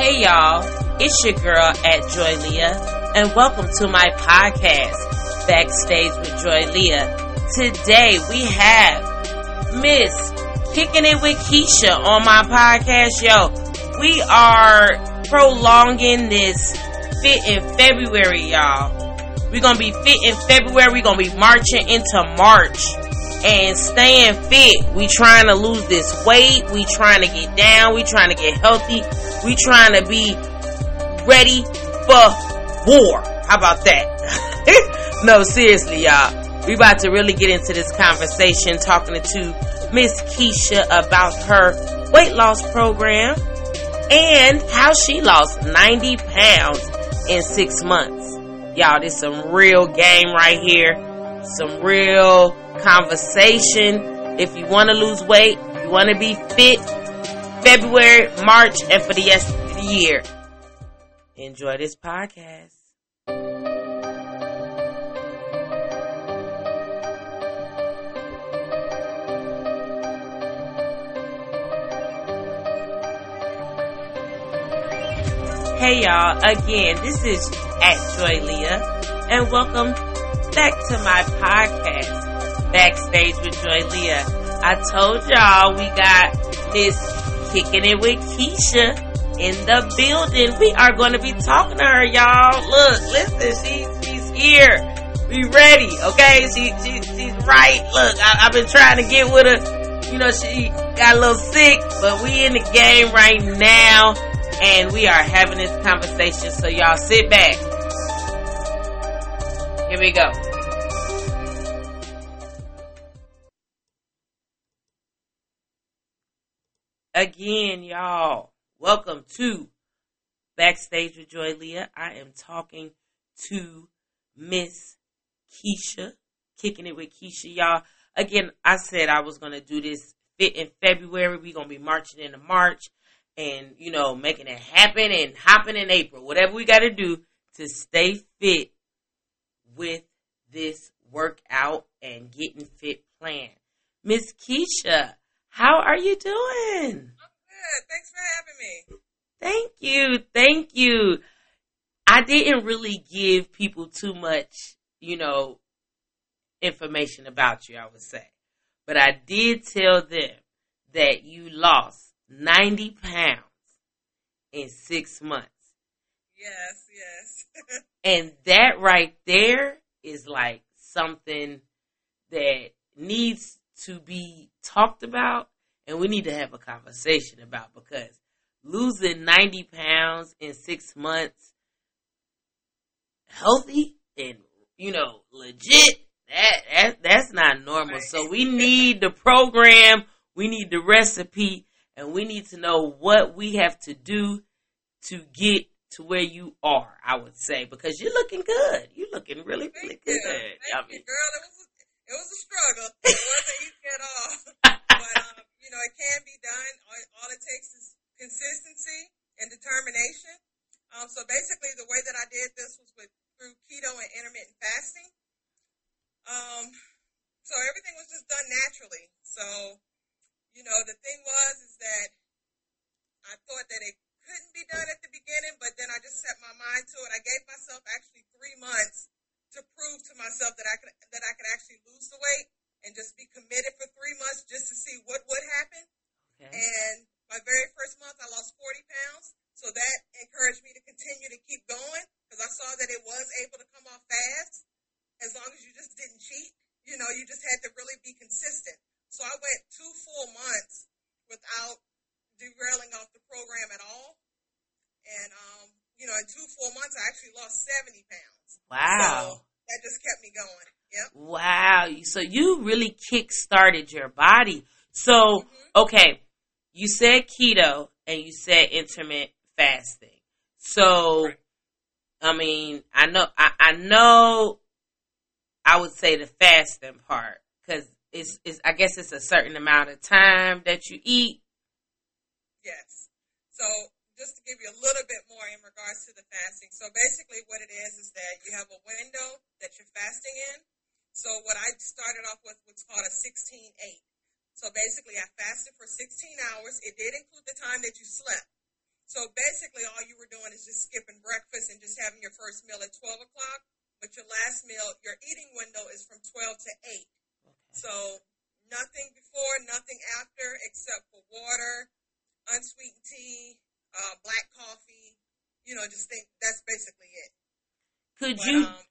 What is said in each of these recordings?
Hey y'all, it's your girl at Joy Leah, and welcome to my podcast, Backstage with Joy Leah. Today we have Miss Kicking It with Keisha on my podcast. Yo, we are prolonging this fit in February, y'all. We're gonna be fit in February. We're gonna be marching into March and staying fit. We trying to lose this weight. We trying to get down. We trying to get healthy. We trying to be ready for war. How about that? no, seriously, y'all. We about to really get into this conversation talking to Miss Keisha about her weight loss program and how she lost 90 pounds in six months. Y'all, this some real game right here. Some real conversation. If you want to lose weight, you want to be fit, February, March, and for the rest of the year. Enjoy this podcast. Hey y'all, again, this is at Joy Leah, and welcome back to my podcast, Backstage with Joy Leah. I told y'all we got this kicking it with Keisha in the building. We are going to be talking to her, y'all. Look, listen, she's she's here. We ready, okay? She, she she's right. Look, I, I've been trying to get with her. You know, she got a little sick, but we in the game right now and we are having this conversation. So y'all sit back. Here we go. Again, y'all, welcome to Backstage with Joy Leah. I am talking to Miss Keisha, kicking it with Keisha, y'all. Again, I said I was going to do this fit in February. We're going to be marching into March and you know making it happen and hopping in April, whatever we got to do to stay fit with this workout and getting fit plan. Miss Keisha, how are you doing? I'm good. Thanks for having me. Thank you. Thank you. I didn't really give people too much, you know, information about you, I would say. But I did tell them that you lost 90 pounds in six months. Yes, yes. and that right there is like something that needs to be talked about and we need to have a conversation about because losing 90 pounds in six months healthy and you know legit that, that that's not normal right. so we need the program we need the recipe and we need to know what we have to do to get to where you are. I would say because you're looking good. You're looking really, really good. Thank I mean, you, girl. It was it was a struggle. It wasn't easy at all. but um, you know, it can be done. All, all, it takes is consistency and determination. Um, so basically, the way that I did this was with through keto and intermittent fasting. Um, so everything was just done naturally. So you know, the thing was is that I thought that it couldn't be done at the beginning, but then I just set my mind to it. I gave myself actually three months to prove to myself that I could that I could actually lose the weight and just be committed for three months just to see what would happen. Okay. And my very first month, I lost 40 pounds. So that encouraged me to continue to keep going because I saw that it was able to come off fast as long as you just didn't cheat. You know, you just had to really be consistent. So I went two full months without derailing off the program at all. And, um, you know, in two full months, I actually lost 70 pounds. Wow. So that just kept me going. Yep. Wow. So you really kick started your body. So, mm-hmm. okay, you said keto and you said intermittent fasting. So, right. I mean, I know, I, I know I would say the fasting part because it's, it's I guess it's a certain amount of time that you eat. Yes. So just to give you a little bit more in regards to the fasting. So basically what it is is that you have a window that you're fasting in. So what I started off with was called a 16-8. So basically I fasted for 16 hours. It did include the time that you slept. So basically, all you were doing is just skipping breakfast and just having your first meal at 12 o'clock. But your last meal, your eating window is from 12 to 8. Okay. So nothing before, nothing after, except for water, unsweetened tea, uh, black coffee. You know, just think that's basically it. Could but, you? Um,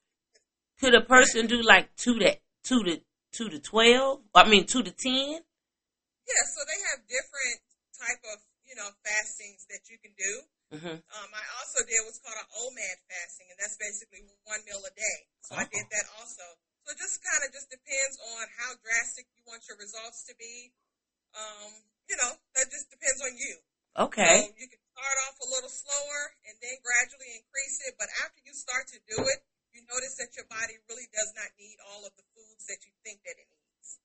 could a person do like two to two to two to twelve? I mean, two to ten. Yeah, so they have different type of you know fastings that you can do. Mm-hmm. Um, I also did what's called an OMAD fasting, and that's basically one meal a day. So oh. I did that also. So it just kind of just depends on how drastic you want your results to be. Um, you know, that just depends on you. Okay. So you can start off a little slower and then gradually increase it, but after you start to do it, you notice that your body really does not need all of the foods that you think that it needs.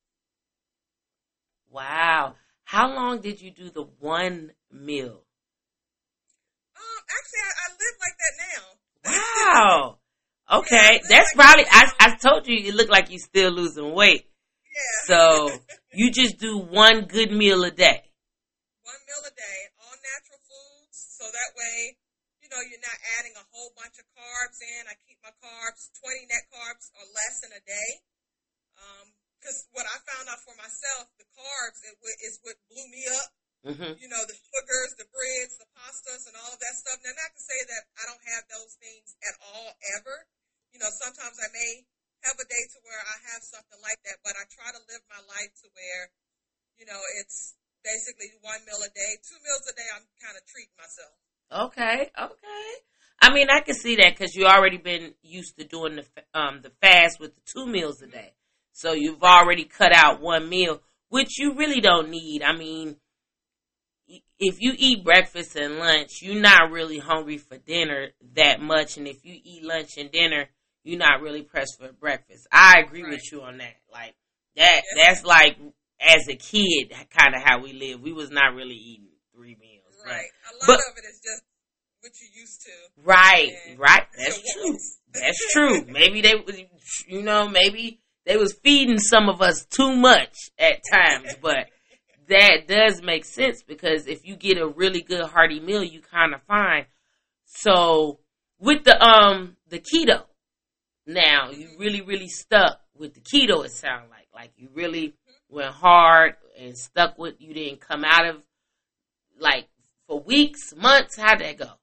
Wow. How long did you do the one meal? Um, actually, I, I live like that now. Wow. Okay, yeah, that's like probably. I I told you it looked like you still losing weight. Yeah. So you just do one good meal a day. One meal a day, all natural foods, so that way, you know, you're not adding a whole bunch of carbs in. I keep my carbs, 20 net carbs or less in a day. Um, because what I found out for myself, the carbs is what blew me up. Mm-hmm. You know, the sugars, the breads, the pastas, and all of that stuff. Now, not to say that I don't have those things at all ever. You know, sometimes I may have a day to where I have something like that, but I try to live my life to where, you know, it's basically one meal a day, two meals a day. I'm kind of treating myself. Okay, okay. I mean, I can see that because you already been used to doing the um the fast with the two meals a day. So you've already cut out one meal, which you really don't need. I mean, if you eat breakfast and lunch, you're not really hungry for dinner that much. And if you eat lunch and dinner, you're not really pressed for breakfast. I agree right. with you on that. Like that, yeah. that's like as a kid, kind of how we live. We was not really eating three meals. Right. A lot but, of it is just what you used to. Right. Right. That's true. That's true. Maybe they, you know, maybe they was feeding some of us too much at times, but that does make sense because if you get a really good hearty meal, you kind of find. So with the um the keto, now you really really stuck with the keto. It sounds like like you really went hard and stuck with. You didn't come out of like for weeks, months. How'd that go?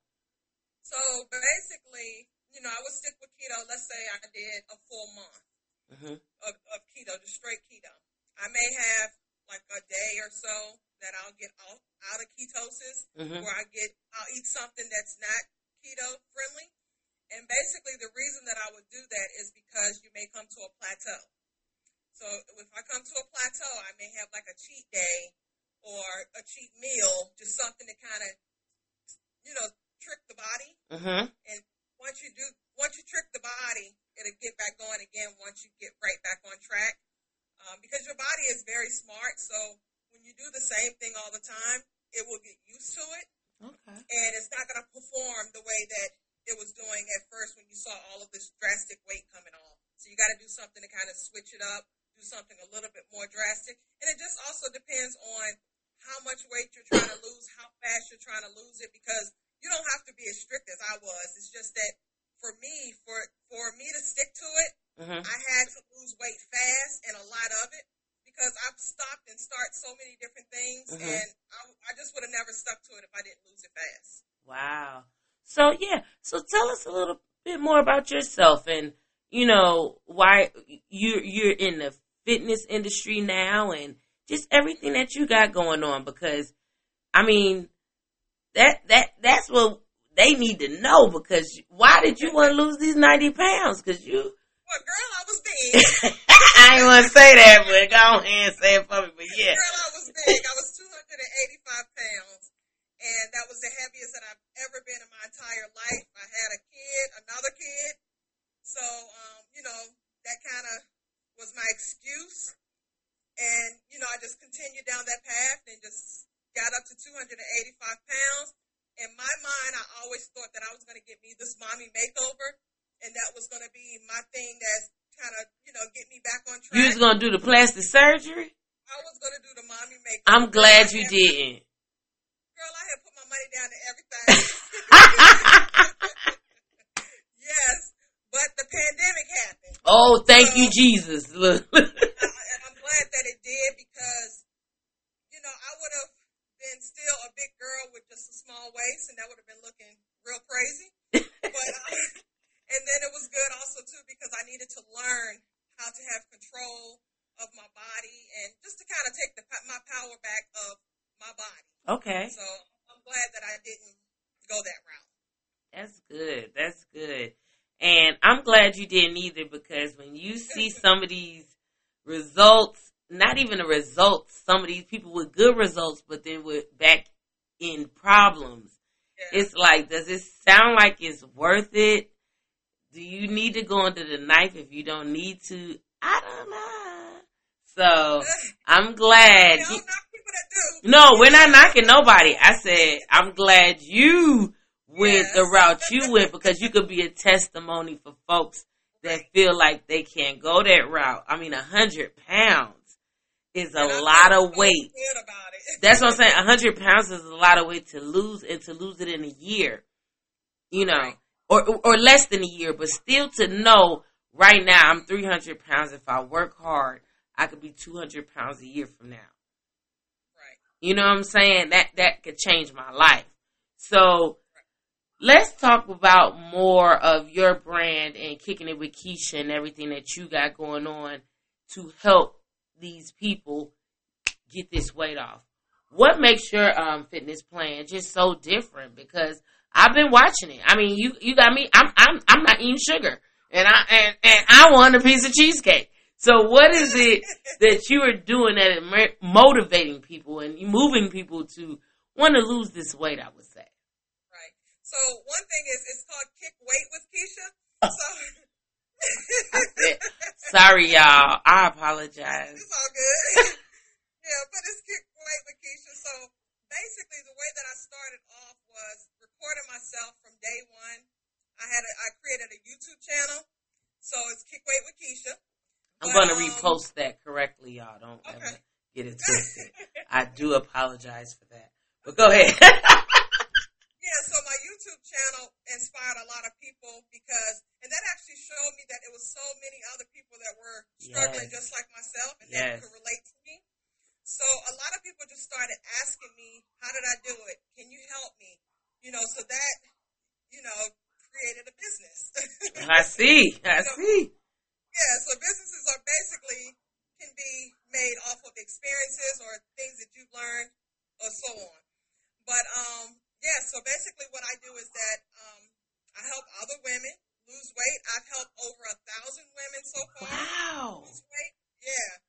So basically, you know, I would stick with keto. Let's say I did a full month mm-hmm. of, of keto, just straight keto. I may have like a day or so that I'll get out, out of ketosis, mm-hmm. where I get I'll eat something that's not keto friendly. And basically, the reason that I would do that is because you may come to a plateau. So if I come to a plateau, I may have like a cheat day or a cheat meal, just something to kind of, you know, trick the body. Mm-hmm. And once you do, once you trick the body, it'll get back going again once you get right back on track. Um, because your body is very smart, so when you do the same thing all the time, it will get used to it. Okay. And it's not going to perform the way that it was doing at first when you saw all of this drastic weight coming on. So you got to do something to kind of switch it up, do something a little bit more drastic. And it just also depends on how much weight you're trying to lose, how fast you're trying to lose it, because you don't have to be as strict as I was. It's just that for me, for for me to stick to it, mm-hmm. I had to lose weight fast and a lot of it because I've stopped and start so many different things, mm-hmm. and I, I just would have never stuck to it if I didn't lose it fast. Wow. So yeah, so tell us a little bit more about yourself and you know why you're you're in the fitness industry now and just everything that you got going on because I mean that that that's what they need to know because why did you want to lose these 90 pounds? Because you. Well, girl, I was big. I ain't want to say that, but go ahead and say it for me. But yeah. Girl, I was big. I was 285 pounds. And that was the heaviest that I've ever been in my entire life. I had a kid, another kid. So, um, you know, that kind of was my excuse. And, you know, I just continued down that path and just got up to 285 pounds in my mind, I always thought that I was going to get me this mommy makeover, and that was going to be my thing that's kind of, you know, get me back on track. You was going to do the plastic surgery? I was going to do the mommy makeover. I'm glad you didn't. girl, I had put my money down to everything. yes, but the pandemic happened. Oh, thank so, you, Jesus. Look. Glad that it did because, you know, I would have been still a big girl with just a small waist, and that would have been looking real crazy. but uh, and then it was good also too because I needed to learn how to have control of my body and just to kind of take the my power back of my body. Okay. So I'm glad that I didn't go that route. That's good. That's good. And I'm glad you didn't either because when you see some of these results, not even the results, some of these people with good results, but then with back in problems, yeah. it's like, does it sound like it's worth it? Do you need to go under the knife if you don't need to? I don't know. So I'm glad. You, no, we're not knocking nobody. I said I'm glad you went yes. the route you went because you could be a testimony for folks that feel like they can't go that route. I mean, a hundred pounds is a lot of weight. That's what I'm saying. A hundred pounds is a lot of weight to lose and to lose it in a year. You know, right. or or less than a year, but still to know right now I'm 300 pounds. If I work hard, I could be 200 pounds a year from now. Right. You know what I'm saying? That that could change my life. So let's talk about more of your brand and kicking it with Keisha and everything that you got going on to help these people get this weight off. What makes your um, fitness plan just so different? Because I've been watching it. I mean, you you got me. I'm I'm I'm not eating sugar, and I and and I want a piece of cheesecake. So what is it that you are doing that is motivating people and moving people to want to lose this weight? I would say. So one thing is it's called Kick Weight with Keisha. So. Sorry, y'all. I apologize. It's all good. yeah, but it's Kick Weight with Keisha. So basically, the way that I started off was recording myself from day one. I had a, I created a YouTube channel, so it's Kick Weight with Keisha. I'm going to um, repost that correctly, y'all. Don't okay. ever get it twisted. I do apologize for that. But go ahead. Yeah, so my YouTube channel inspired a lot of people because, and that actually showed me that it was so many other people that were struggling yes. just like myself and yes. that could relate to me. So a lot of people just started asking me, how did I do it? Can you help me? You know, so that, you know, created a business. I see. I you know, see. Yeah, so businesses are basically can be made off of experiences or things that you've learned or so on. But um, yeah, so basically what I do is that um, I help other women lose weight. I've helped over a thousand women so far. Wow. Lose weight. Yeah.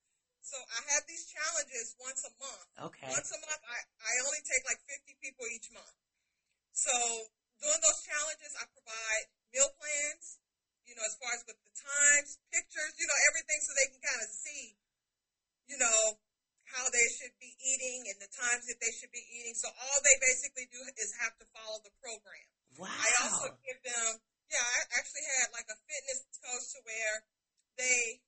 So I have these challenges once a month. Okay. Once a month, I, I only take like 50 people each month. So during those challenges, I provide meal plans you know, as far as with the times, pictures, you know, everything so they can kind of see, you know, how they should be eating and the times that they should be eating. So all they basically do is have to follow the program. Wow. I also give them, yeah, I actually had like a fitness coach to where they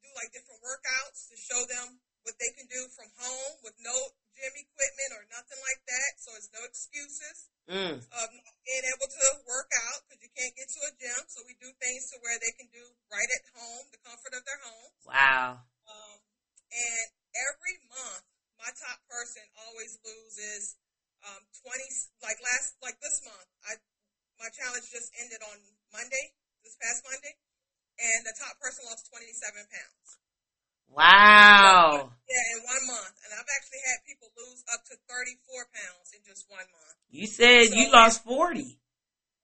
do like different workouts to show them what they can do from home with no gym equipment or nothing like that. So it's no excuses mm. of being able to work out because you can't get to a gym. So we do things to where they can do right at home, the comfort of their home. Wow. Um, and every month, my top person always loses um, 20, like last, like this month, I, my challenge just ended on Monday, this past Monday, and the top person lost 27 pounds. Wow. Yeah, in one month. And I've actually had people lose up to 34 pounds in just one month. You said so, you lost 40.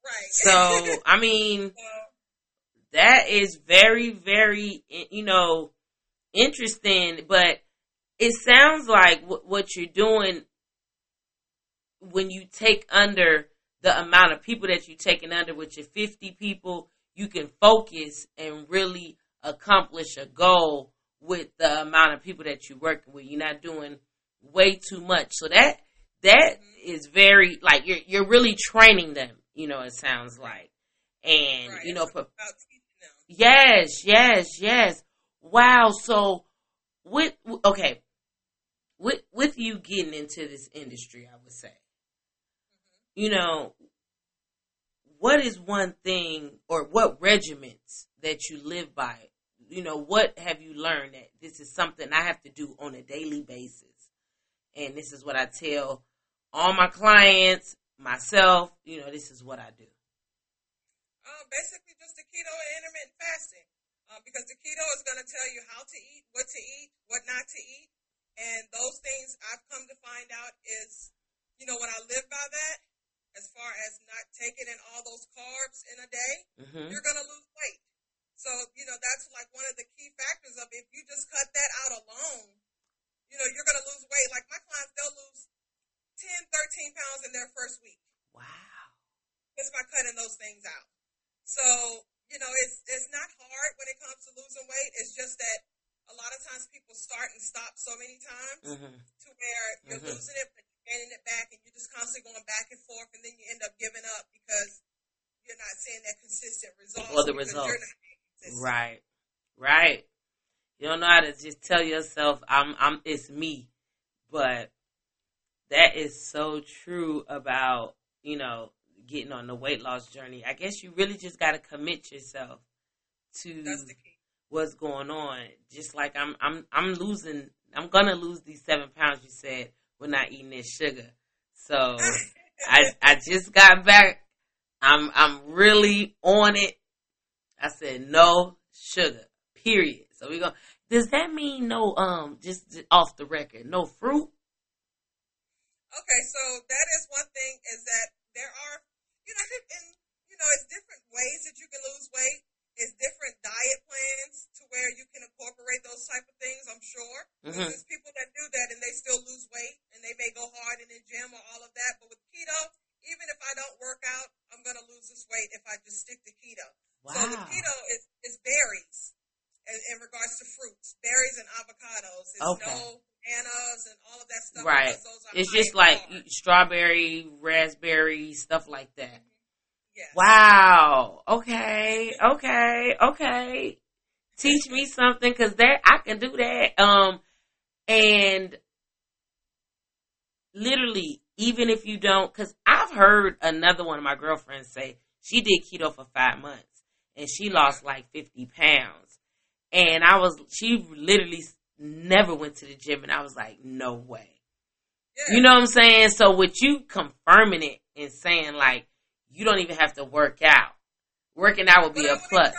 Right. So, I mean, that is very, very, you know, interesting, but it sounds like what you're doing when you take under the amount of people that you're taking under, with your 50 people, you can focus and really accomplish a goal with the amount of people that you're working with. You're not doing way too much. So that that is very like you're you're really training them. You know, it sounds like, and right. you know, for, yes, yes, yes. Wow. So with okay, with with you getting into this industry, I would say, you know, what is one thing or what regiments that you live by? You know, what have you learned that this is something I have to do on a daily basis? And this is what I tell all my clients, myself, you know, this is what I do. Um, basically, just the keto and intermittent fasting. Um, because the keto is going to tell you how to eat, what to eat, what not to eat. And those things I've come to find out is, you know, when I live by that, as far as not taking in all those carbs in a day, mm-hmm. you're going to lose weight. So, you know, that's like one of the key factors of if you just cut that out alone, you know, you're going to lose weight. Like my clients, they'll lose 10, 13 pounds in their first week. Wow. Just by cutting those things out. So, you know, it's it's not hard when it comes to losing weight. It's just that a lot of times people start and stop so many times mm-hmm. to where you're mm-hmm. losing it, but you're it back, and you're just constantly going back and forth, and then you end up giving up because you're not seeing that consistent result. Or the result. Right. Right. You don't know how to just tell yourself, I'm, I'm, it's me. But that is so true about, you know, getting on the weight loss journey. I guess you really just got to commit yourself to what's going on. Just like I'm, I'm, I'm losing. I'm gonna lose these seven pounds. You said we're not eating this sugar. So I, I just got back. I'm, I'm really on it. I said no sugar. Period. So we go. Does that mean no? Um, just off the record, no fruit. Okay, so that is one thing is that there are you know, and you know, it's different ways that you can lose weight. It's different diet plans to where you can incorporate those type of things. I'm sure mm-hmm. there's people that do that and they still lose weight and they may go hard in the gym or all of that. But with keto, even if I don't work out, I'm gonna lose this weight if I just stick to keto. Wow. So the keto is, is berries in, in, regards to fruits, berries and avocados. It's okay. no bananas and all of that stuff. Right. It's just like strawberry, raspberry, stuff like that. Wow. Okay. Okay. Okay. Teach me something because that I can do that. Um, and literally, even if you don't, because I've heard another one of my girlfriends say she did keto for five months and she lost like fifty pounds, and I was she literally never went to the gym, and I was like, no way. Yeah. You know what I'm saying? So with you confirming it and saying like you don't even have to work out, working out would be a plus.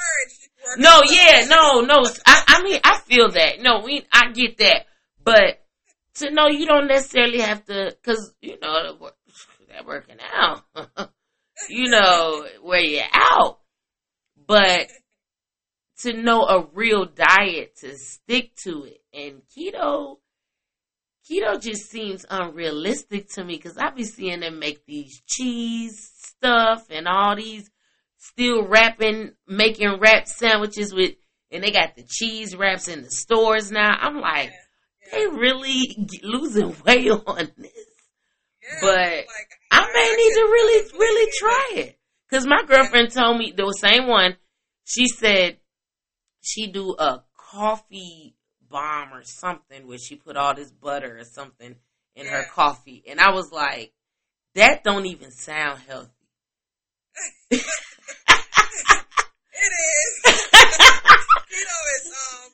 No, yeah, no, no. I, I mean, I feel that. No, we, I get that, but to know you don't necessarily have to, cause you know that working out, you know where you're out, but to know a real diet to stick to it. And keto, keto just seems unrealistic to me because I be seeing them make these cheese stuff and all these still wrapping, making wrap sandwiches with, and they got the cheese wraps in the stores now. I'm like, yeah, yeah. they really losing weight on this. Yeah, but like, I may need to really, really try it. Cause my girlfriend told me the same one. She said she do a coffee bomb or something where she put all this butter or something in yeah. her coffee. And I was like, that don't even sound healthy. it is. Keto is um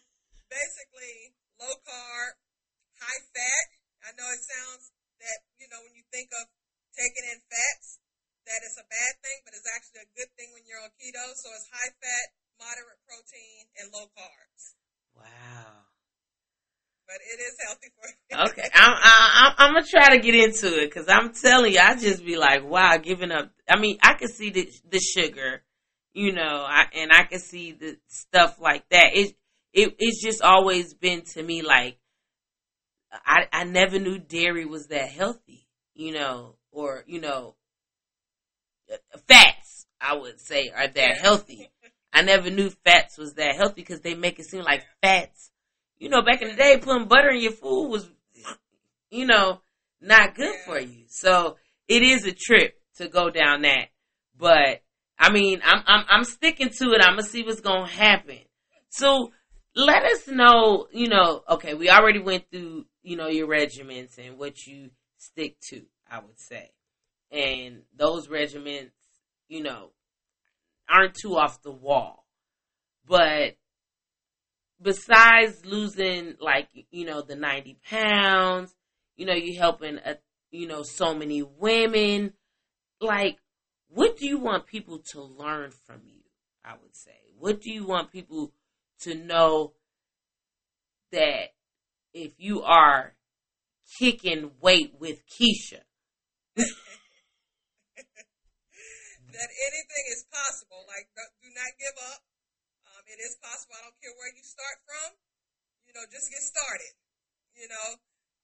basically low carb, high fat. I know it sounds that, you know, when you think of taking in fats, that it's a bad thing, but it's actually a good thing when you're on keto. So it's high fat, moderate protein, and low carbs. But it is healthy for you. okay, I'm, I'm, I'm gonna try to get into it because I'm telling you, I just be like, wow, giving up. I mean, I can see the the sugar, you know, I, and I can see the stuff like that. It it it's just always been to me like I I never knew dairy was that healthy, you know, or you know, uh, fats I would say are that healthy. I never knew fats was that healthy because they make it seem like fats. You know, back in the day, putting butter in your food was, you know, not good for you. So it is a trip to go down that. But I mean, I'm I'm I'm sticking to it. I'm gonna see what's gonna happen. So let us know. You know, okay, we already went through you know your regiments and what you stick to. I would say. and those regimens, you know, aren't too off the wall. But besides losing like you know the 90 pounds you know you're helping a, you know so many women like what do you want people to learn from you i would say? What do you want people to know that if you are kicking weight with keisha? That anything is possible like do not give up it is possible. I don't care where you start from. You know, just get started. You know,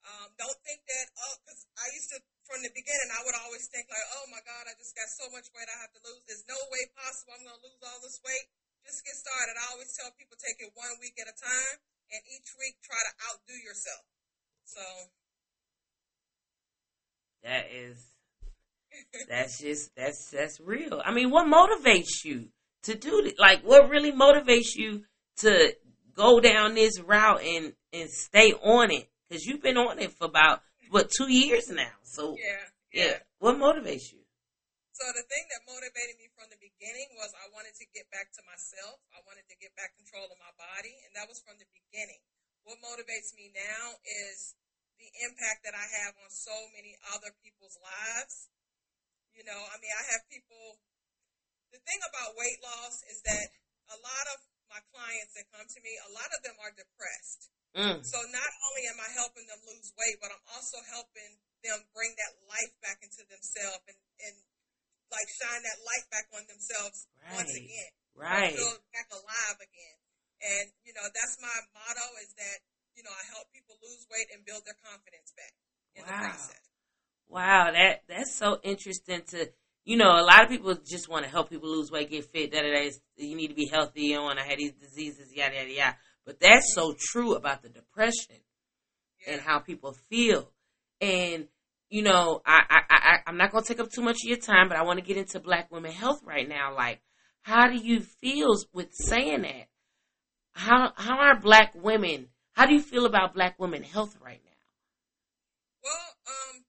um, don't think that, oh, because I used to, from the beginning, I would always think like, oh my God, I just got so much weight I have to lose. There's no way possible I'm going to lose all this weight. Just get started. I always tell people take it one week at a time and each week try to outdo yourself. So. That is, that's just, that's, that's real. I mean, what motivates you? To do it? Like, what really motivates you to go down this route and and stay on it? Because you've been on it for about what two years now. So yeah, yeah, yeah. What motivates you? So the thing that motivated me from the beginning was I wanted to get back to myself. I wanted to get back control of my body, and that was from the beginning. What motivates me now is the impact that I have on so many other people's lives. You know, I mean, I have people the thing about weight loss is that a lot of my clients that come to me, a lot of them are depressed. Mm. So not only am I helping them lose weight, but I'm also helping them bring that life back into themselves and, and like shine that light back on themselves right. once again. Right. Feel back alive again. And, you know, that's my motto is that, you know, I help people lose weight and build their confidence back in wow. the process. Wow, that that's so interesting to you know, a lot of people just want to help people lose weight, get fit. Da da. You need to be healthy. You don't want to have these diseases. Yada yada yada. But that's so true about the depression yeah. and how people feel. And you know, I, I, I I'm not gonna take up too much of your time, but I want to get into Black women health right now. Like, how do you feel with saying that? How how are Black women? How do you feel about Black women health right now? Well, um,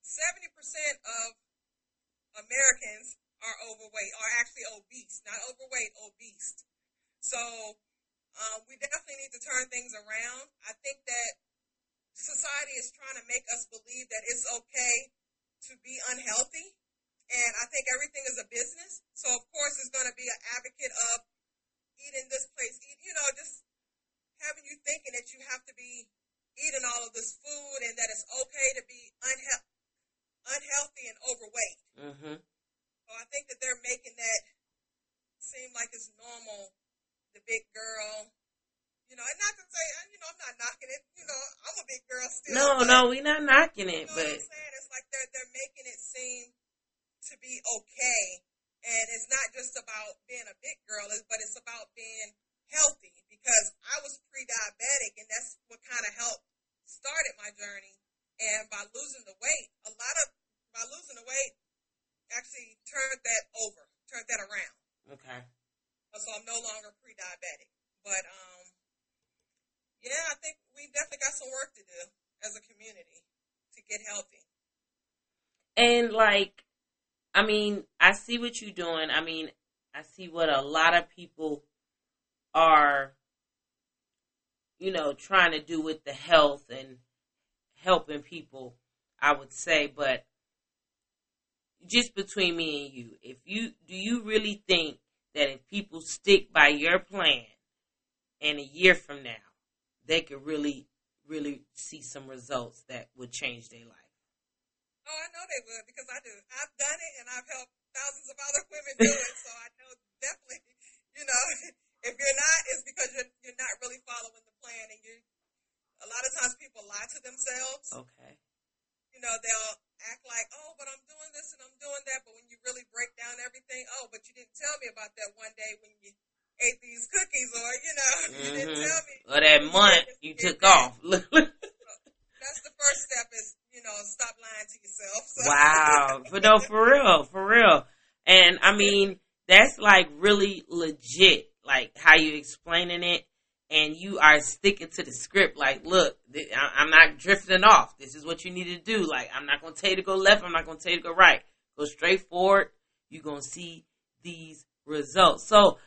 seventy percent of Americans are overweight, are actually obese, not overweight, obese. So um, we definitely need to turn things around. I think that society is trying to make us believe that it's okay to be unhealthy. And I think everything is a business. So, of course, it's going to be an advocate of eating this place, eat, you know, just having you thinking that you have to be eating all of this food and that it's okay to be unhealthy unhealthy and overweight. Mm-hmm. So I think that they're making that seem like it's normal. The big girl, you know, and not to say, you know, I'm not knocking it. You know, I'm a big girl still. No, but, no, we're not knocking it, you know but what I'm saying it's like they're they're making it seem to be okay, and it's not just about being a big girl, but it's about being healthy. Because I was pre-diabetic, and that's what kind of helped started my journey. And by losing the weight, a lot of by losing the weight, actually turned that over, turned that around. Okay. So I'm no longer pre-diabetic. But um, yeah, I think we definitely got some work to do as a community to get healthy. And like, I mean, I see what you're doing. I mean, I see what a lot of people are, you know, trying to do with the health and helping people. I would say, but just between me and you, if you do you really think that if people stick by your plan and a year from now, they could really, really see some results that would change their life? Oh, I know they would because I do. I've done it and I've helped thousands of other women do it. so I know definitely, you know, if you're not, it's because you're, you're not really following the plan and you. A lot of times people lie to themselves. Okay. You know, they'll act like, oh, but I'm doing this and I'm doing that. But when you really break down everything, oh, but you didn't tell me about that one day when you ate these cookies, or you know, mm-hmm. you didn't mm-hmm. tell me. Or that month you, took off. that's the first step is you know stop lying to yourself. So. Wow, but no, for real, for real. And I mean, that's like really legit, like how you explaining it. And you are sticking to the script. Like, look, I'm not drifting off. This is what you need to do. Like, I'm not going to tell you to go left. I'm not going to tell you to go right. Go straight forward. You're going to see these results. So,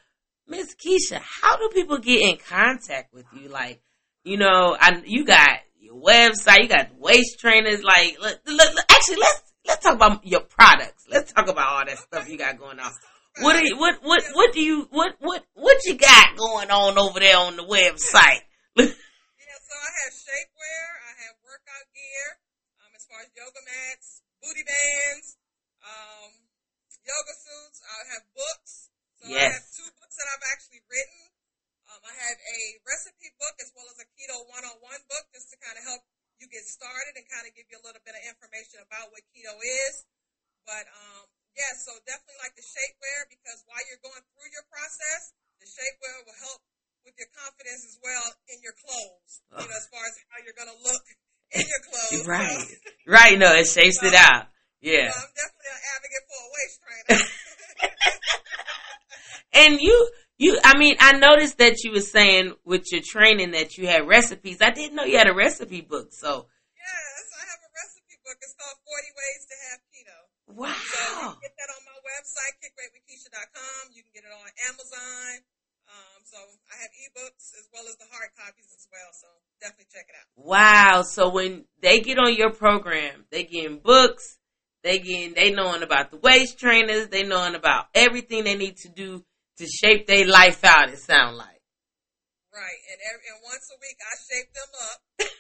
Miss Keisha, how do people get in contact with you? Like, you know, I, you got your website, you got waist trainers. Like, look, look, look, actually, let's let's talk about your products. Let's talk about all that stuff you got going on. What do you, what what what do you what what what you got going on over there on the website? yeah, so I have shapewear, I have workout gear, um, as far as yoga mats, booty bands, um, yoga suits. I have books. So yes. I have two books that I've actually written. Um, I have a recipe book as well as a keto one-on-one book just to kind of help you get started and kind of give you a little bit of information about what keto is. But um, yeah, so definitely like the shapewear because while you're going through your process, the shapewear will help with your confidence as well in your clothes. You know, as far as how you're gonna look in your clothes. right, right. No, it shapes so, it out. Yeah. So I'm definitely an advocate for a waist trainer. and you, you, I mean, I noticed that you were saying with your training that you had recipes. I didn't know you had a recipe book, so. Yes, I have a recipe book. It's called 40 Ways to Have. Wow. So you can get that on my website, kickweightwithkeisha.com. You can get it on Amazon. Um, so I have ebooks as well as the hard copies as well. So definitely check it out. Wow. So when they get on your program, they getting books, they getting, they knowing about the waist trainers, they knowing about everything they need to do to shape their life out, it sound like. Right. And every, and once a week I shape them up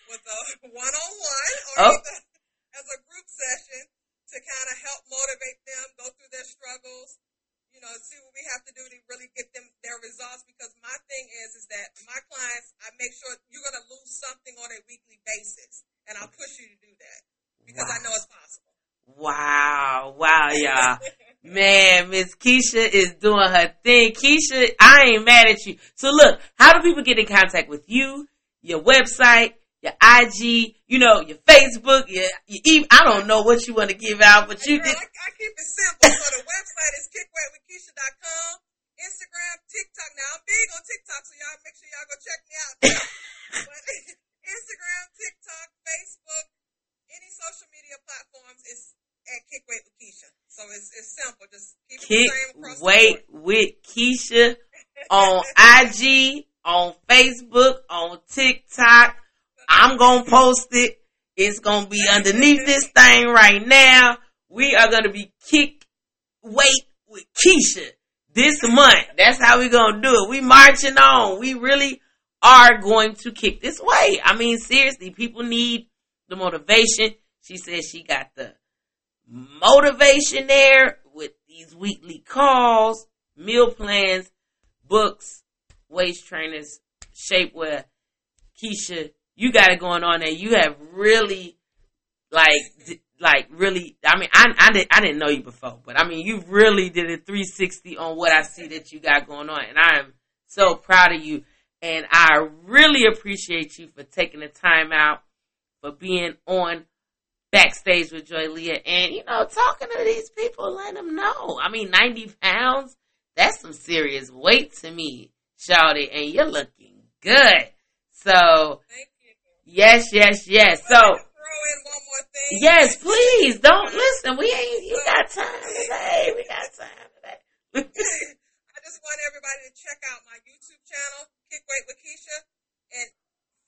with a one-on-one or oh. as a group session to kind of help motivate them, go through their struggles, you know, see what we have to do to really get them their results. Because my thing is, is that my clients, I make sure you're going to lose something on a weekly basis, and I'll push you to do that because wow. I know it's possible. Wow, wow, y'all. Man, Miss Keisha is doing her thing. Keisha, I ain't mad at you. So look, how do people get in contact with you, your website, your IG, you know, your Facebook, your, your even, I don't know what you want to give out, but you did. I, I, keep it simple. so the website is kickweightwithkeisha.com, Instagram, TikTok. Now I'm big on TikTok, so y'all make sure y'all go check me out. but Instagram, TikTok, Facebook, any social media platforms is at Kick Weight with Keisha. So it's, it's simple. Just keep it Kick the same across Weight with Keisha on IG, on Facebook, on TikTok I'm gonna post it. It's gonna be underneath this thing right now. We are gonna be kick weight with Keisha this month. That's how we gonna do it. We marching on. We really are going to kick this weight. I mean, seriously, people need the motivation. She says she got the motivation there with these weekly calls, meal plans, books, waist trainers, shapewear. Keisha you got it going on there. You have really, like, like really. I mean, I I didn't I didn't know you before, but I mean, you really did a 360 on what I see that you got going on, and I am so proud of you. And I really appreciate you for taking the time out for being on backstage with Joy Leah and you know talking to these people, letting them know. I mean, 90 pounds. That's some serious weight to me, Shawty, and you're looking good. So Yes, yes, yes. So, yes, please don't listen. We ain't. You got time today. We got time today. I just want everybody to check out my YouTube channel, Kick Weight with Keisha, and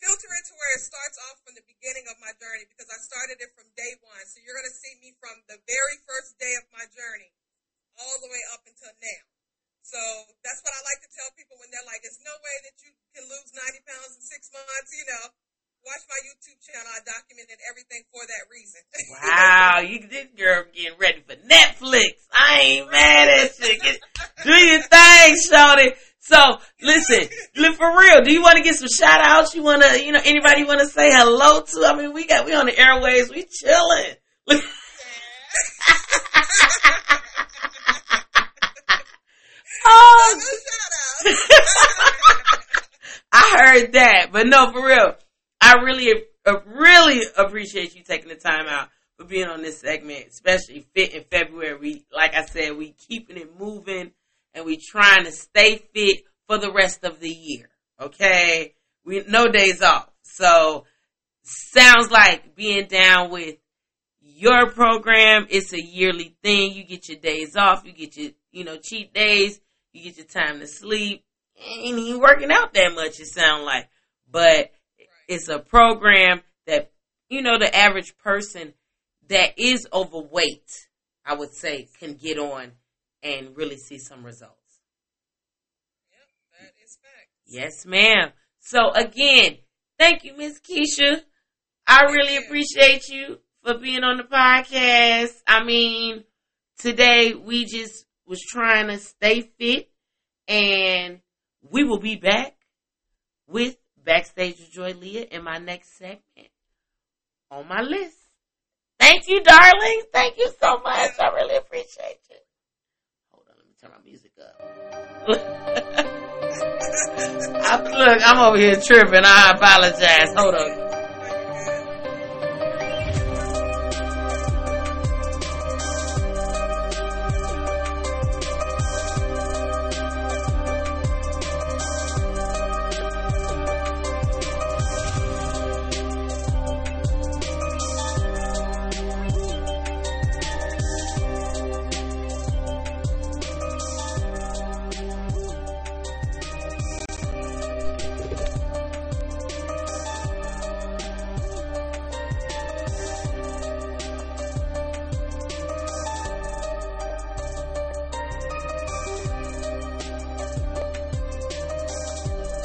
filter it to where it starts off from the beginning of my journey because I started it from day one. So you're going to see me from the very first day of my journey all the way up until now. So that's what I like to tell people when they're like, "There's no way that you can lose 90 pounds in six months." You know, watch my YouTube channel. I documented everything for that reason. wow, you this girl getting ready for Netflix. I ain't mad at you. Get, do your thing, Shorty. So listen, for real, do you want to get some shout outs? You want to, you know, anybody want to say hello to? I mean, we got, we on the airways, we chilling. oh, oh I heard that, but no, for real. I really, uh, really appreciate you taking the time out for being on this segment, especially fit in February. We, like I said, we keeping it moving and we trying to stay fit for the rest of the year. Okay. We, no days off. So sounds like being down with your program. It's a yearly thing. You get your days off. You get your, you know, cheat days. You get your time to sleep. Ain't even working out that much, it sounds like. But it's a program that, you know, the average person that is overweight, I would say, can get on and really see some results. Yep, that is fact. Yes, ma'am. So again, thank you, Miss Keisha. I really appreciate you for being on the podcast. I mean, today we just was trying to stay fit and we will be back with Backstage with Joy Leah in my next segment on my list. Thank you, darling. Thank you so much. I really appreciate you. Hold on, let me turn my music up. I, look, I'm over here tripping. I apologize. Hold on.